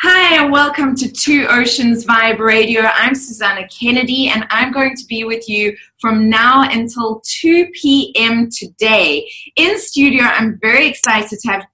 Hi, and welcome to Two Oceans Vibe Radio. I'm Susana Kennedy, and I'm going to be with you from now until 2 p.m. today. In studio, I'm very excited to have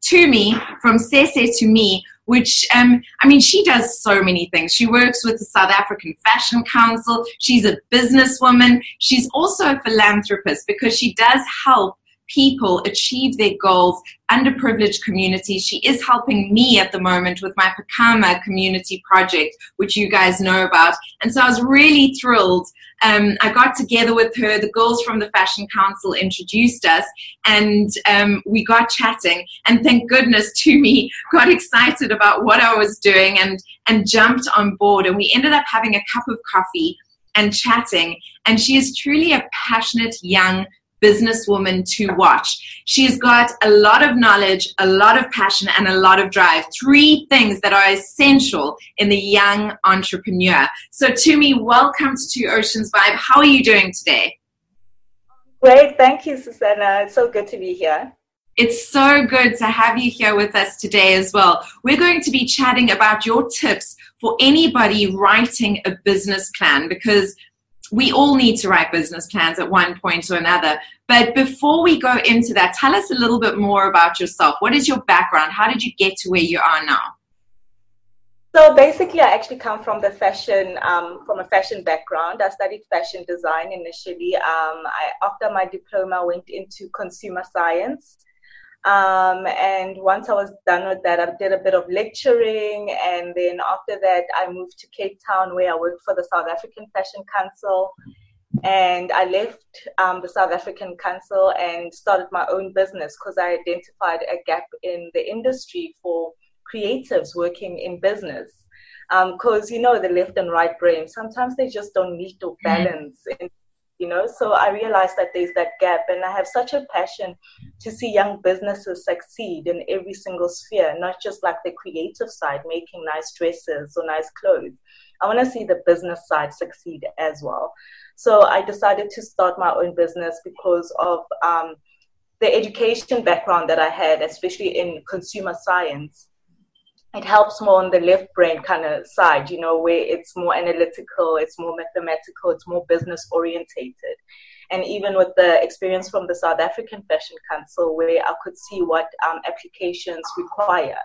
Tumi from Sesi to Me, which, um, I mean, she does so many things. She works with the South African Fashion Council. She's a businesswoman. She's also a philanthropist because she does help people achieve their goals, underprivileged communities. She is helping me at the moment with my Pakama community project, which you guys know about. And so I was really thrilled. Um, I got together with her. The girls from the Fashion Council introduced us, and um, we got chatting. And thank goodness, Tumi got excited about what I was doing and and jumped on board. And we ended up having a cup of coffee and chatting. And she is truly a passionate young businesswoman to watch. She's got a lot of knowledge, a lot of passion, and a lot of drive. Three things that are essential in the young entrepreneur. So, Tumi, welcome to Two Oceans Vibe. How are you doing today? Great. Thank you, Susana. It's so good to be here. It's so good to have you here with us today as well. We're going to be chatting about your tips for anybody writing a business plan because we all need to write business plans at one point or another. But before we go into that, tell us a little bit more about yourself. What is your background? How did you get to where you are now? So basically, I actually come from the fashion, um, from a fashion background. I studied fashion design initially. Um, I, after my diploma, went into consumer science. Um, and once I was done with that, I did a bit of lecturing. And then after that, I moved to Cape Town where I worked for the South African Fashion Council. And I left um, the South African Council and started my own business because I identified a gap in the industry for creatives working in business. Because, um, you know, the left and right brain, sometimes they just don't meet or mm-hmm. balance mm-hmm. in you know? So i realized that there's that gap and i have such a passion to see young businesses succeed in every single sphere not just like the creative side making nice dresses or nice clothes. I want to see the business side succeed as well. So i decided to start my own business because of um, the education background that i had especially in consumer science it helps more on the left brain kind of side, you know, where it's more analytical, it's more mathematical, it's more business orientated. And even with the experience from the South African Fashion Council, where I could see what um, applications require,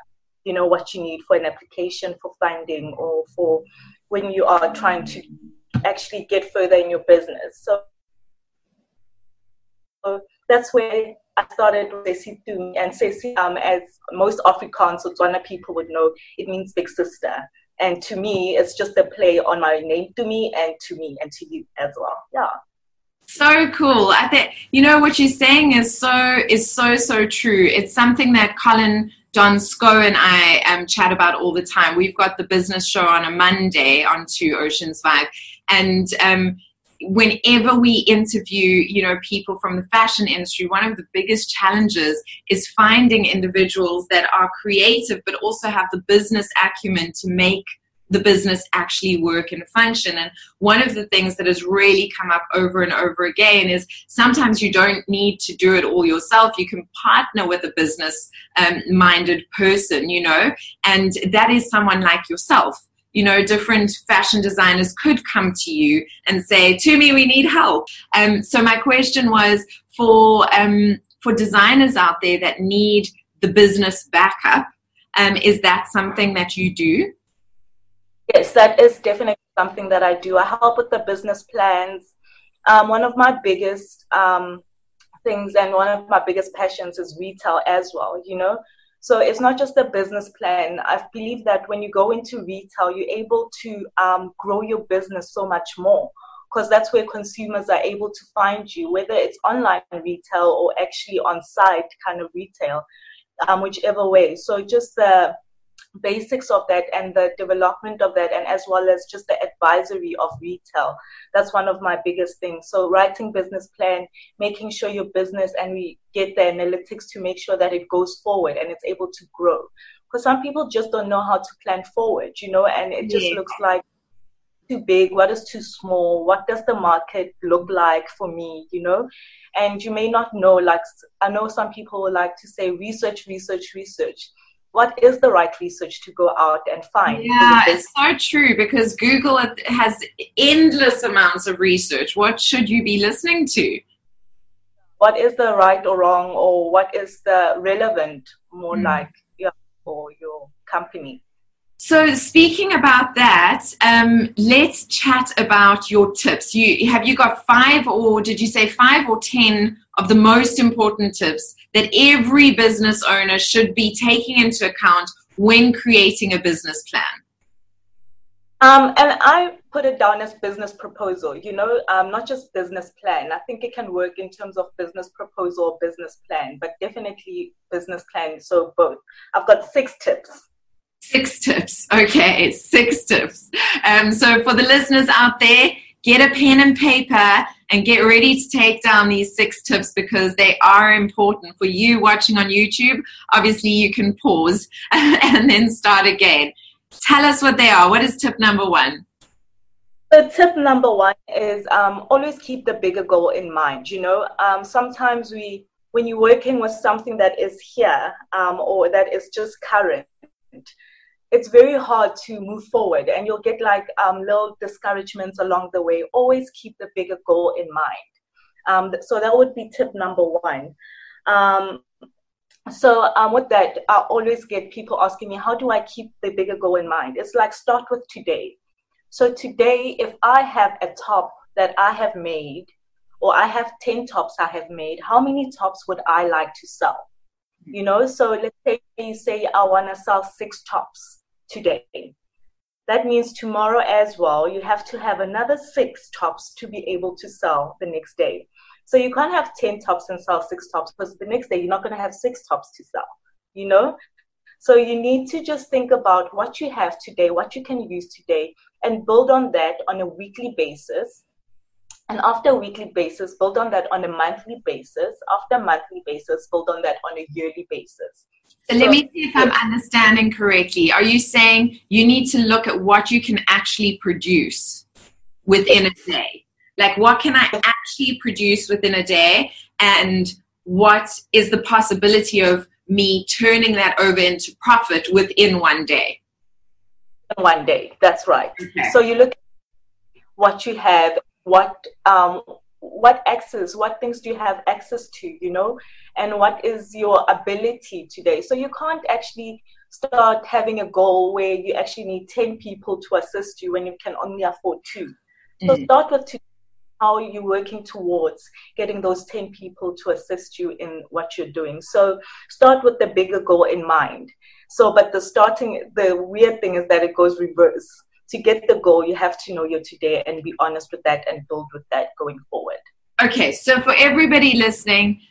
you know, what you need for an application for funding or for when you are trying to actually get further in your business. So, so that's where I started with Sesi and Sesi, um, as most Afrikaans Botswana people would know, it means big sister. And to me, it's just a play on my name to me and to me and to you as well. Yeah. So cool. I think you know what you're saying is so is so so true. It's something that Colin Don Sco and I um, chat about all the time. We've got the business show on a Monday on Two Oceans Vibe, and um, whenever we interview you know people from the fashion industry one of the biggest challenges is finding individuals that are creative but also have the business acumen to make the business actually work and function. And one of the things that has really come up over and over again is sometimes you don't need to do it all yourself. You can partner with a business um, minded person you know and that is someone like yourself you know, different fashion designers could come to you and say, "Tumi, we need help. Um, so my question was for um, for designers out there that need the business backup, um, is that something that you do? Yes, that is definitely something that I do. I help with the business plans. Um, one of my biggest um, things and one of my biggest passions is retail as well. You know, so it's not just a business plan. I believe that when you go into retail, you're able to um, grow your business so much more because that's where consumers are able to find you, whether it's online retail or actually on site kind of retail, um, whichever way. So just the basics of that and the development of that and as well as just the advisory of retail. That's one of my biggest things. So writing business plan making sure your business and we get the analytics to make sure that it goes forward and it's able to grow. Because some people just don't know how to plan forward you know and it just yeah. looks like too big what is too small what does the market look like for me you know? And you may not know like i know some people like to say research research research what is the right research to go out and find. Yeah, it's so true because Google has endless amounts of research. What should you be listening to? What is the right or wrong, or what is the relevant, more mm. like, yeah, for your company? So, speaking about that, um, let's chat about your tips. You have you got five, or did you say five or ten of the most important tips that every business owner should be taking into account when creating a business plan? Um, and I put it down as business proposal, you know, um, not just business plan. I think it can work in terms of business proposal business plan, but definitely business plan. So both. I've got six tips. Six tips. Okay, six tips. Um, so for the listeners out there, get a pen and paper and get ready to take down these six tips because they are important for you watching on YouTube. Obviously, you can pause and then start again. Tell us what they are. What is tip number one? So tip number one is um, always keep the bigger goal in mind. You know, um, sometimes we, when you're working with something that is here um, or that is just current, it's very hard to move forward and you'll get like um, little discouragements along the way. Always keep the bigger goal in mind. Um, so that would be tip number one. Um, so um, with that, I always get people asking me, how do I keep the bigger goal in mind? It's like start with today. So today, if I have a top that I have made, or I have 10 tops I have made, how many tops would I like to sell? You know, so let's say you say I want to sell six tops today. That means tomorrow as well, you have to have another six tops to be able to sell the next day. So you can't have 10 tops and sell six tops because the next day you're not going to have six tops to sell, you know? So you need to just think about what you have today, what you can use today, and build on that on a weekly basis. And after a weekly basis, build on that on a monthly basis. After a monthly basis, build on that on a yearly basis. So let me see if I'm understanding correctly. Are you saying you need to look at what you can actually produce within a day? Like, what can I actually produce within a day? And what is the possibility of me turning that over into profit within one day? One day, that's right. Okay. So you look at what you have, what um, what access, what things do you have access to, you know, and what is your ability today. So you can't actually start having a goal where you actually need 10 people to assist you when you can only afford two. So mm-hmm. start with two, how you're working towards getting those 10 people to assist you in what you're doing. So start with the bigger goal in mind. So, but the starting, the weird thing is that it goes reverse to get the goal, you have to know your today and be honest with that and build with that going forward. Okay, so for everybody listening,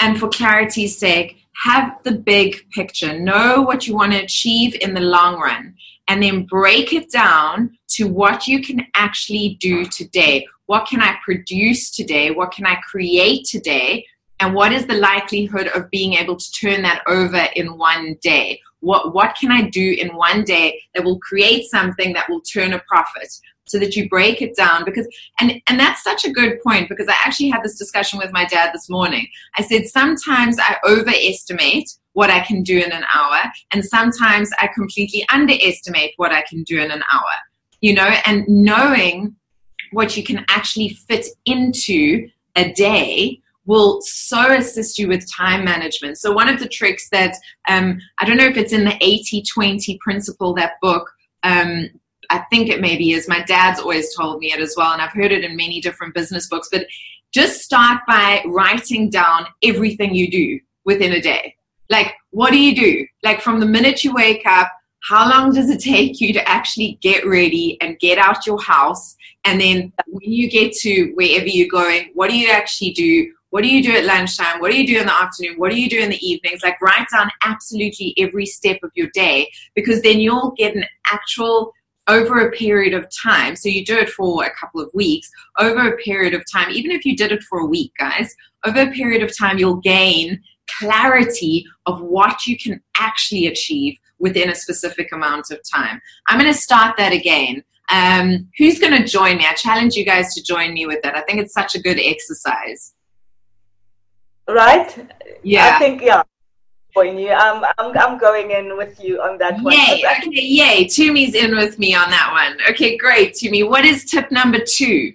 and for clarity's sake, have the big picture. Know what you want to achieve in the long run, and then break it down to what you can actually do today. What can I produce today? What can I create today? And what is the likelihood of being able to turn that over in one day? What, what can I do in one day that will create something that will turn a profit? so that you break it down because and and that's such a good point because i actually had this discussion with my dad this morning i said sometimes i overestimate what i can do in an hour and sometimes i completely underestimate what i can do in an hour you know and knowing what you can actually fit into a day will so assist you with time management. So, one of the tricks that um, I don't know if it's in the 80 20 principle, that book. Um, I think it maybe is. My dad's always told me it as well, and I've heard it in many different business books. But just start by writing down everything you do within a day. Like, what do you do? Like, from the minute you wake up, how long does it take you to actually get ready and get out your house? And then when you get to wherever you're going, what do you actually do? What do you do at lunchtime? What do you do in the afternoon? What do you do in the evenings? Like write down absolutely every step of your day because then you'll get an actual over a period of time. So you do it for a couple of weeks, over a period of time, even if you did it for a week, guys, over a period of time, you'll gain clarity of what you can actually achieve within a specific amount of time. I'm going to start that again. Um, who's going to join me? I challenge you guys to join me with that. I think it's such a good exercise right? Yeah. I think, yeah. join you. I'm, I'm, I'm going in with you on that one. Yay, okay, yay. Tumi's in with me on that one. Okay, great, Tumi. What is tip number two?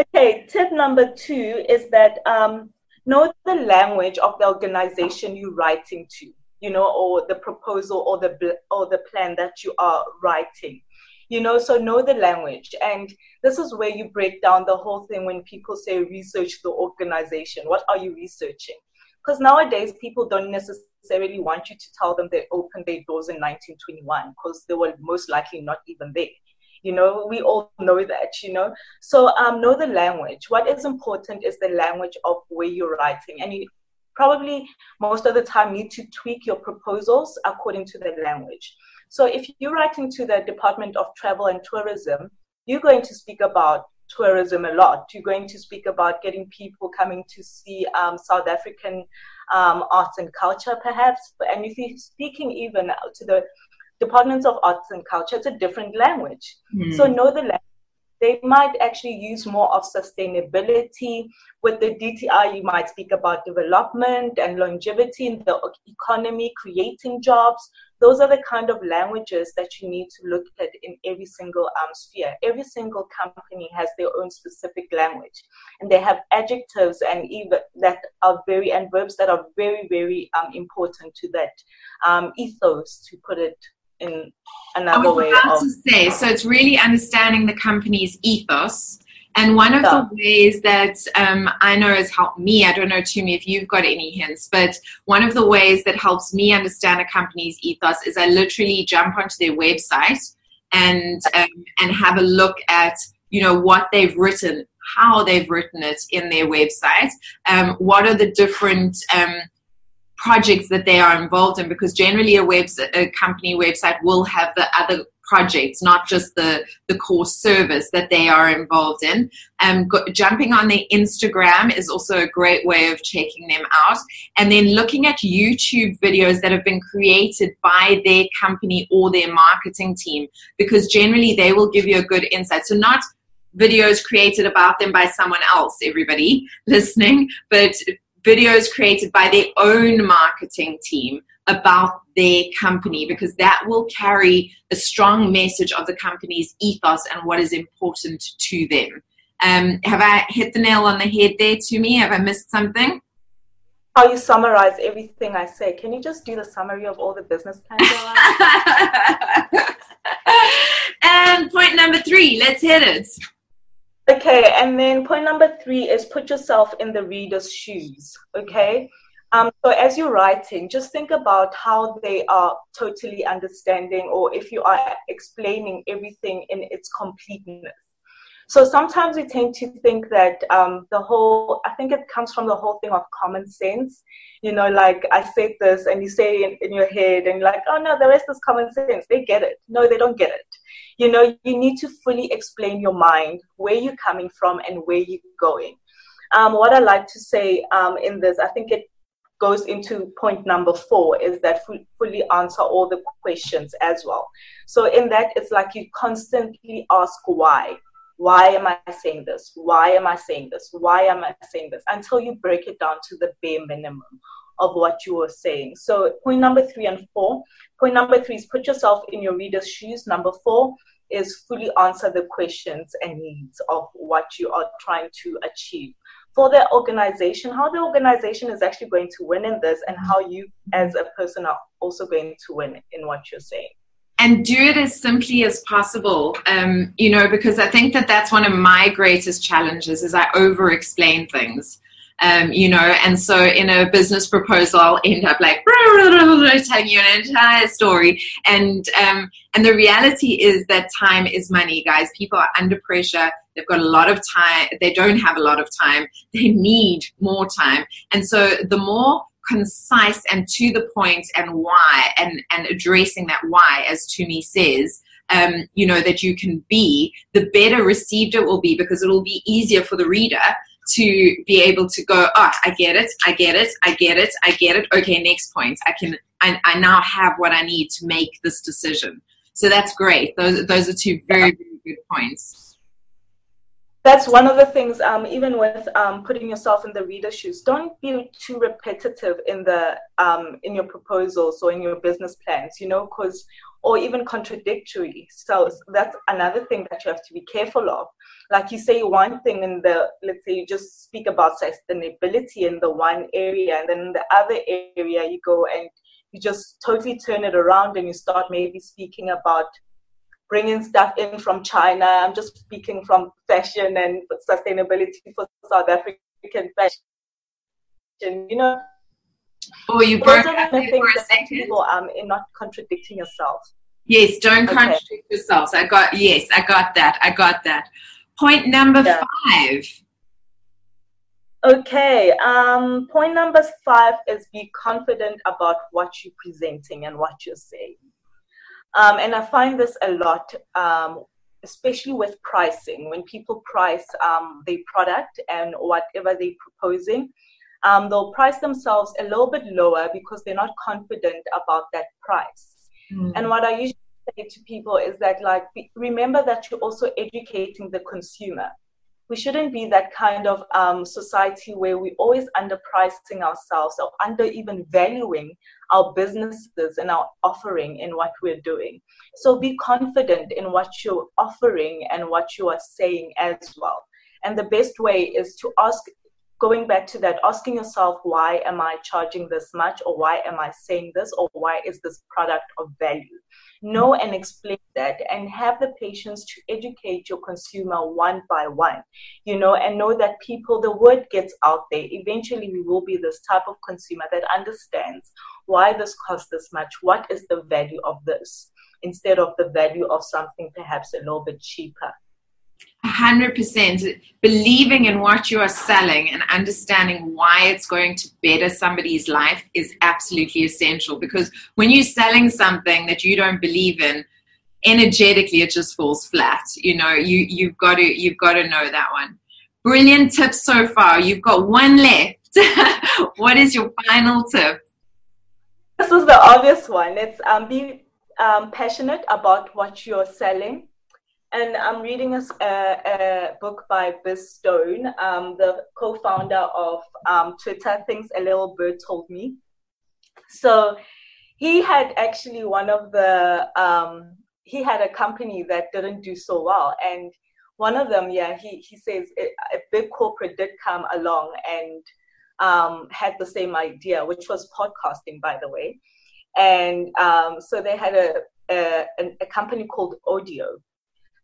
Okay, tip number two is that um, know the language of the organization you're writing to, you know, or the proposal or the or the plan that you are writing. You know, so know the language. And this is where you break down the whole thing when people say research the organization. What are you researching? Because nowadays people don't necessarily want you to tell them they opened their doors in 1921 because they were most likely not even there. You know, we all know that, you know. So um, know the language. What is important is the language of where you're writing. And you probably most of the time need to tweak your proposals according to the language. So if you're writing to the Department of Travel and Tourism, you're going to speak about tourism a lot. You're going to speak about getting people coming to see um, South African um, arts and culture, perhaps. And if you're speaking even to the departments of arts and culture, it's a different language. Mm. So know the language. They might actually use more of sustainability. With the DTI, you might speak about development and longevity in the economy, creating jobs. Those are the kind of languages that you need to look at in every single um, sphere. Every single company has their own specific language, and they have adjectives and even that are very and verbs that are very, very um, important to that um, ethos, to put it in another way of to say so it's really understanding the company's ethos. And one of the ways that um, I know has helped me, I don't know, Tumi, if you've got any hints, but one of the ways that helps me understand a company's ethos is I literally jump onto their website and um, and have a look at you know what they've written, how they've written it in their website, um, what are the different um, projects that they are involved in because generally a web a company website will have the other projects not just the the core service that they are involved in. Um, go, jumping on their instagram is also a great way of checking them out. And then looking at youtube videos that have been created by their company or their marketing team because generally they will give you a good insight. So not videos created about them by someone else everybody listening but videos created by their own marketing team about their company because that will carry a strong message of the company's ethos and what is important to them. Um, have I hit the nail on the head there Tumi? Have I missed something? How you summarize everything I say. Can you just do the summary of all the business plans? and point number three, let's hit it. Okay, and then point number three is put yourself in the reader's shoes. Okay, um, so as you're writing, just think about how they are totally understanding, or if you are explaining everything in its completeness. So sometimes we tend to think that um, the whole, I think it comes from the whole thing of common sense. You know, like I said this and you say in, in your head and you're like, oh no, the rest is common sense. They get it. No, they don't get it. You know, you need to fully explain your mind, where you're coming from and where you're going. Um, what I like to say um, in this, I think it goes into point number four is that fully answer all the questions as well. So in that, it's like you constantly ask why why am I saying this? Why am I saying this? Why am I saying this? Until you break it down to the bare minimum of what you are saying. So, point number three and four. Point number three is put yourself in your reader's shoes. Number four is fully answer the questions and needs of what you are trying to achieve. For the organization, how the organization is actually going to win in this, and how you as a person are also going to win in what you're saying and do it as simply as possible um, you know because i think that that's one of my greatest challenges is i over explain things um, you know and so in a business proposal i'll end up like telling you an entire story. And um, and the reality is that time is money guys. People are under pressure. They've got a lot of time. They don't have a lot of time. They need more time. And so the more concise and to the point and why and, and addressing that why, as Tumi says, um, you know, that you can be, the better received it will be because it will be easier for the reader to be able to go, oh, I get it, I get it, I get it, I get it. Okay, next point. I can, I, I now have what I need to make this decision. So that's great. Those, those are two very, very good points. That's one of the things um, even with um, putting yourself in the reader's shoes don't be too repetitive in the um, in your proposals or in your business plans you know because or even contradictory. So that's another thing that you have to be careful of. Like you say one thing in the let's say you just speak about sustainability in the one area and then in the other area you go and you just totally turn it around and you start maybe speaking about bringing stuff in from China. I'm just speaking from fashion and sustainability for South African fashion. You know, oh, you broke up the things that people um in not contradicting yourself. Yes, don't okay. contradict yourselves. I got yes, I got that. I got that. Point number yeah. five. Okay. Um, point number five is be confident about what you're presenting and what you're saying. Um, and I find this a lot, um, especially with pricing. When people price um, their product and whatever they're proposing, um, they'll price themselves a little bit lower because they're not confident about that price. Mm. And what I usually say to people is that, like, remember that you're also educating the consumer we shouldn't be that kind of um, society where we're always underpricing ourselves or under even valuing our businesses and our offering in what we're doing. So be confident in what you're offering and what you are saying as well. And the best way is to ask, going back to that, asking yourself, why am I charging this much? Or why am I saying this? Or why is this product of value? know and explain that and have the patience to educate your consumer one by one you know and know that people the word gets out there eventually we will be this type of consumer that understands why this costs this much what is the value of this instead of the value of something perhaps a little bit cheaper 100% believing in what you are selling and understanding why it's going to better somebody's life is absolutely essential. Because when you're selling something that you don't believe in energetically it just falls flat. You know you you've got to you've got to know that one. Brilliant tips so far. You've got one left. What is your final tip? This is the obvious one. It's um, be um, passionate about what you're selling and I'm reading a, a, book by Biz Stone, um, the co-founder of um, Twitter. Things a little bird told me. So he had actually one of the um, he had a company that didn't do so well, and one of them, yeah, he he says a big corporate did come along and um, had the same idea, which was podcasting, by the way, and um, so they had a, a a company called Odeo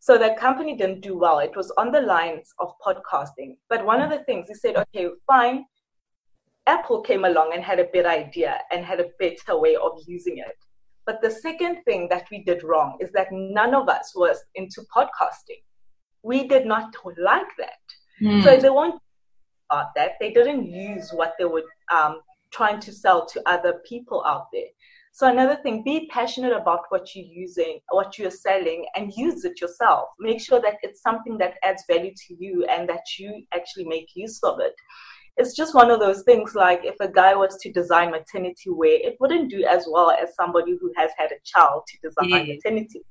so the company didn't do well. It was on the lines of podcasting. But one of the things he said, okay, fine. Apple came along and had a better idea and had a better way of using it. But the second thing that we did wrong is that none of us was into podcasting. We did not like that. Mm. So they weren't about that. They didn't use what they were um, trying to sell to other people out there. So another thing, be passionate about what you're using, what you're selling, and use it yourself. Make sure that it's something that adds value to you and that you actually make use of it. It's just one of those things like if a guy was to design maternity wear, it wouldn't do as well as somebody who has had a child to design yeah. maternity.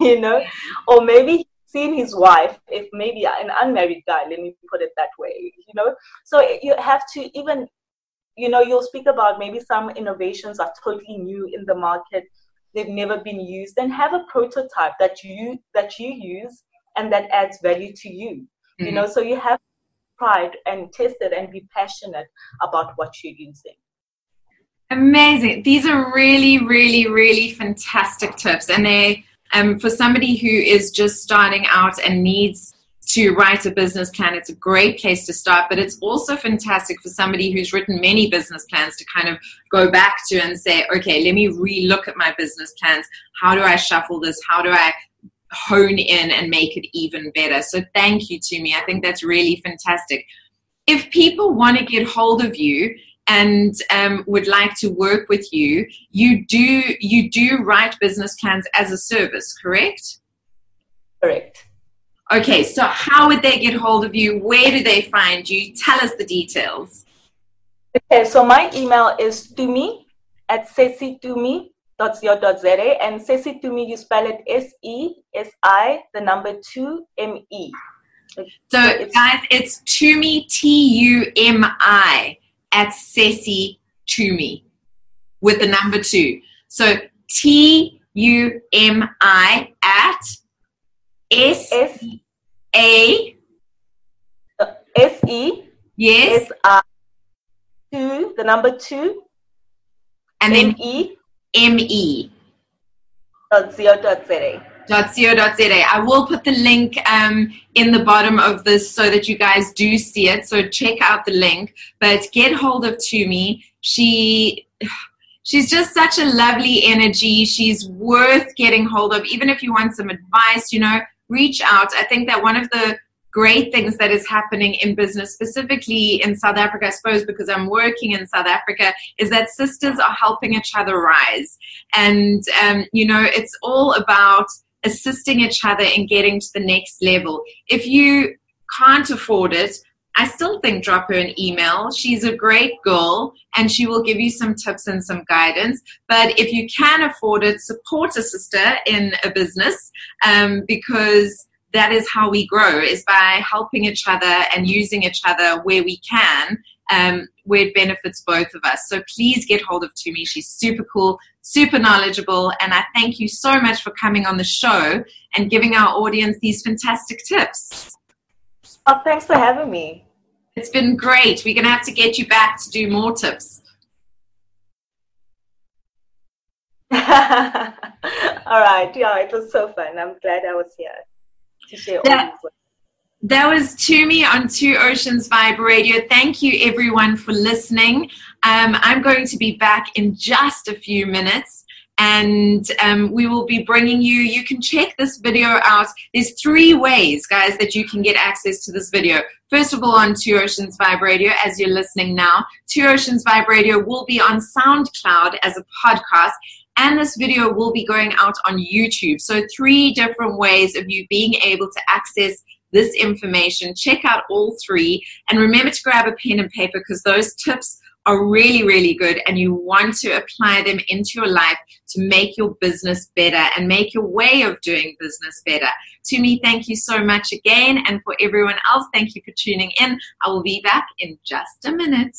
You know? Or maybe seen his wife, if maybe an unmarried guy, let me put it that way, you know? So you have to even you know you'll speak about maybe some innovations are totally new in the market. They've never been used. And have a prototype that you that you use and that adds value to you. Mm-hmm. you know so you have pride and test it and be passionate about what you're using. Amazing. These are really really really fantastic tips. And they um, for somebody who is just starting out and needs to write a business plan, it's a great place to start. But it's also fantastic for somebody who's written many business plans to kind of go back to and say, okay, let me re-look at my business plans. How do I shuffle this? How do I hone in and make it even better? So thank you Tumi. I think that's really fantastic. If people want to get hold of you and um, would like to work with you, you do you do write business plans as a service, correct? Correct. Okay, so how would they get hold of you? Where do they find you? Tell us the details. Okay, so my email is tumi at sesi2me.co.za and sesi2me, you spell it S E S I, the number two M E. So, it's, guys, it's Tumi, T U M I, at Sesi Tumi with the number two. So, T U M I at S A S E. Yes. S two, the number two. And then M-E. M-E. Dot co dot za. .co.za. I will put the link um, in the bottom of this so that you guys do see it. So check out the link. But get hold of Tumi. She she's just such a lovely energy. She's worth getting hold of. Even if you want some advice, you know, reach out. I think that one of the great things that is happening in business, specifically in South Africa, I suppose, because I'm working in South Africa, is that sisters are helping each other rise. And, um, you know, it's all about assisting each other in getting to the next level. If you can't afford it, I still think drop her an email. She's a great girl and she will give you some tips and some guidance. But if you can afford it, support a sister in a business um, because that is how we grow is by helping each other and using each other where we can um, where it benefits both of us so please get hold of Tumi she's super cool super knowledgeable and i thank you so much for coming on the show and giving our audience these fantastic tips oh thanks for having me. It's been great. We're going to have to get you back to do more tips. All right. Yeah it was so fun. I'm glad i was here to share that, that was Tumi on Two Oceans Vibe Radio. Thank you, everyone, for listening. Um, I'm going to be back in just a few minutes and um, we will be bringing you you can check this video out there's three ways guys that you can get access to this video first of all on two oceans vibe radio as you're listening now two oceans vibe radio will be on soundcloud as a podcast and this video will be going out on YouTube. So, three different ways of you being able to access this information. Check out all three. And remember to grab a pen and paper because those tips are really, really good and you want to apply them into your life to make your business better and make your way of doing business better. Tumi, thank you so much again. And for everyone else, thank you for tuning in. I will be back in just a minute.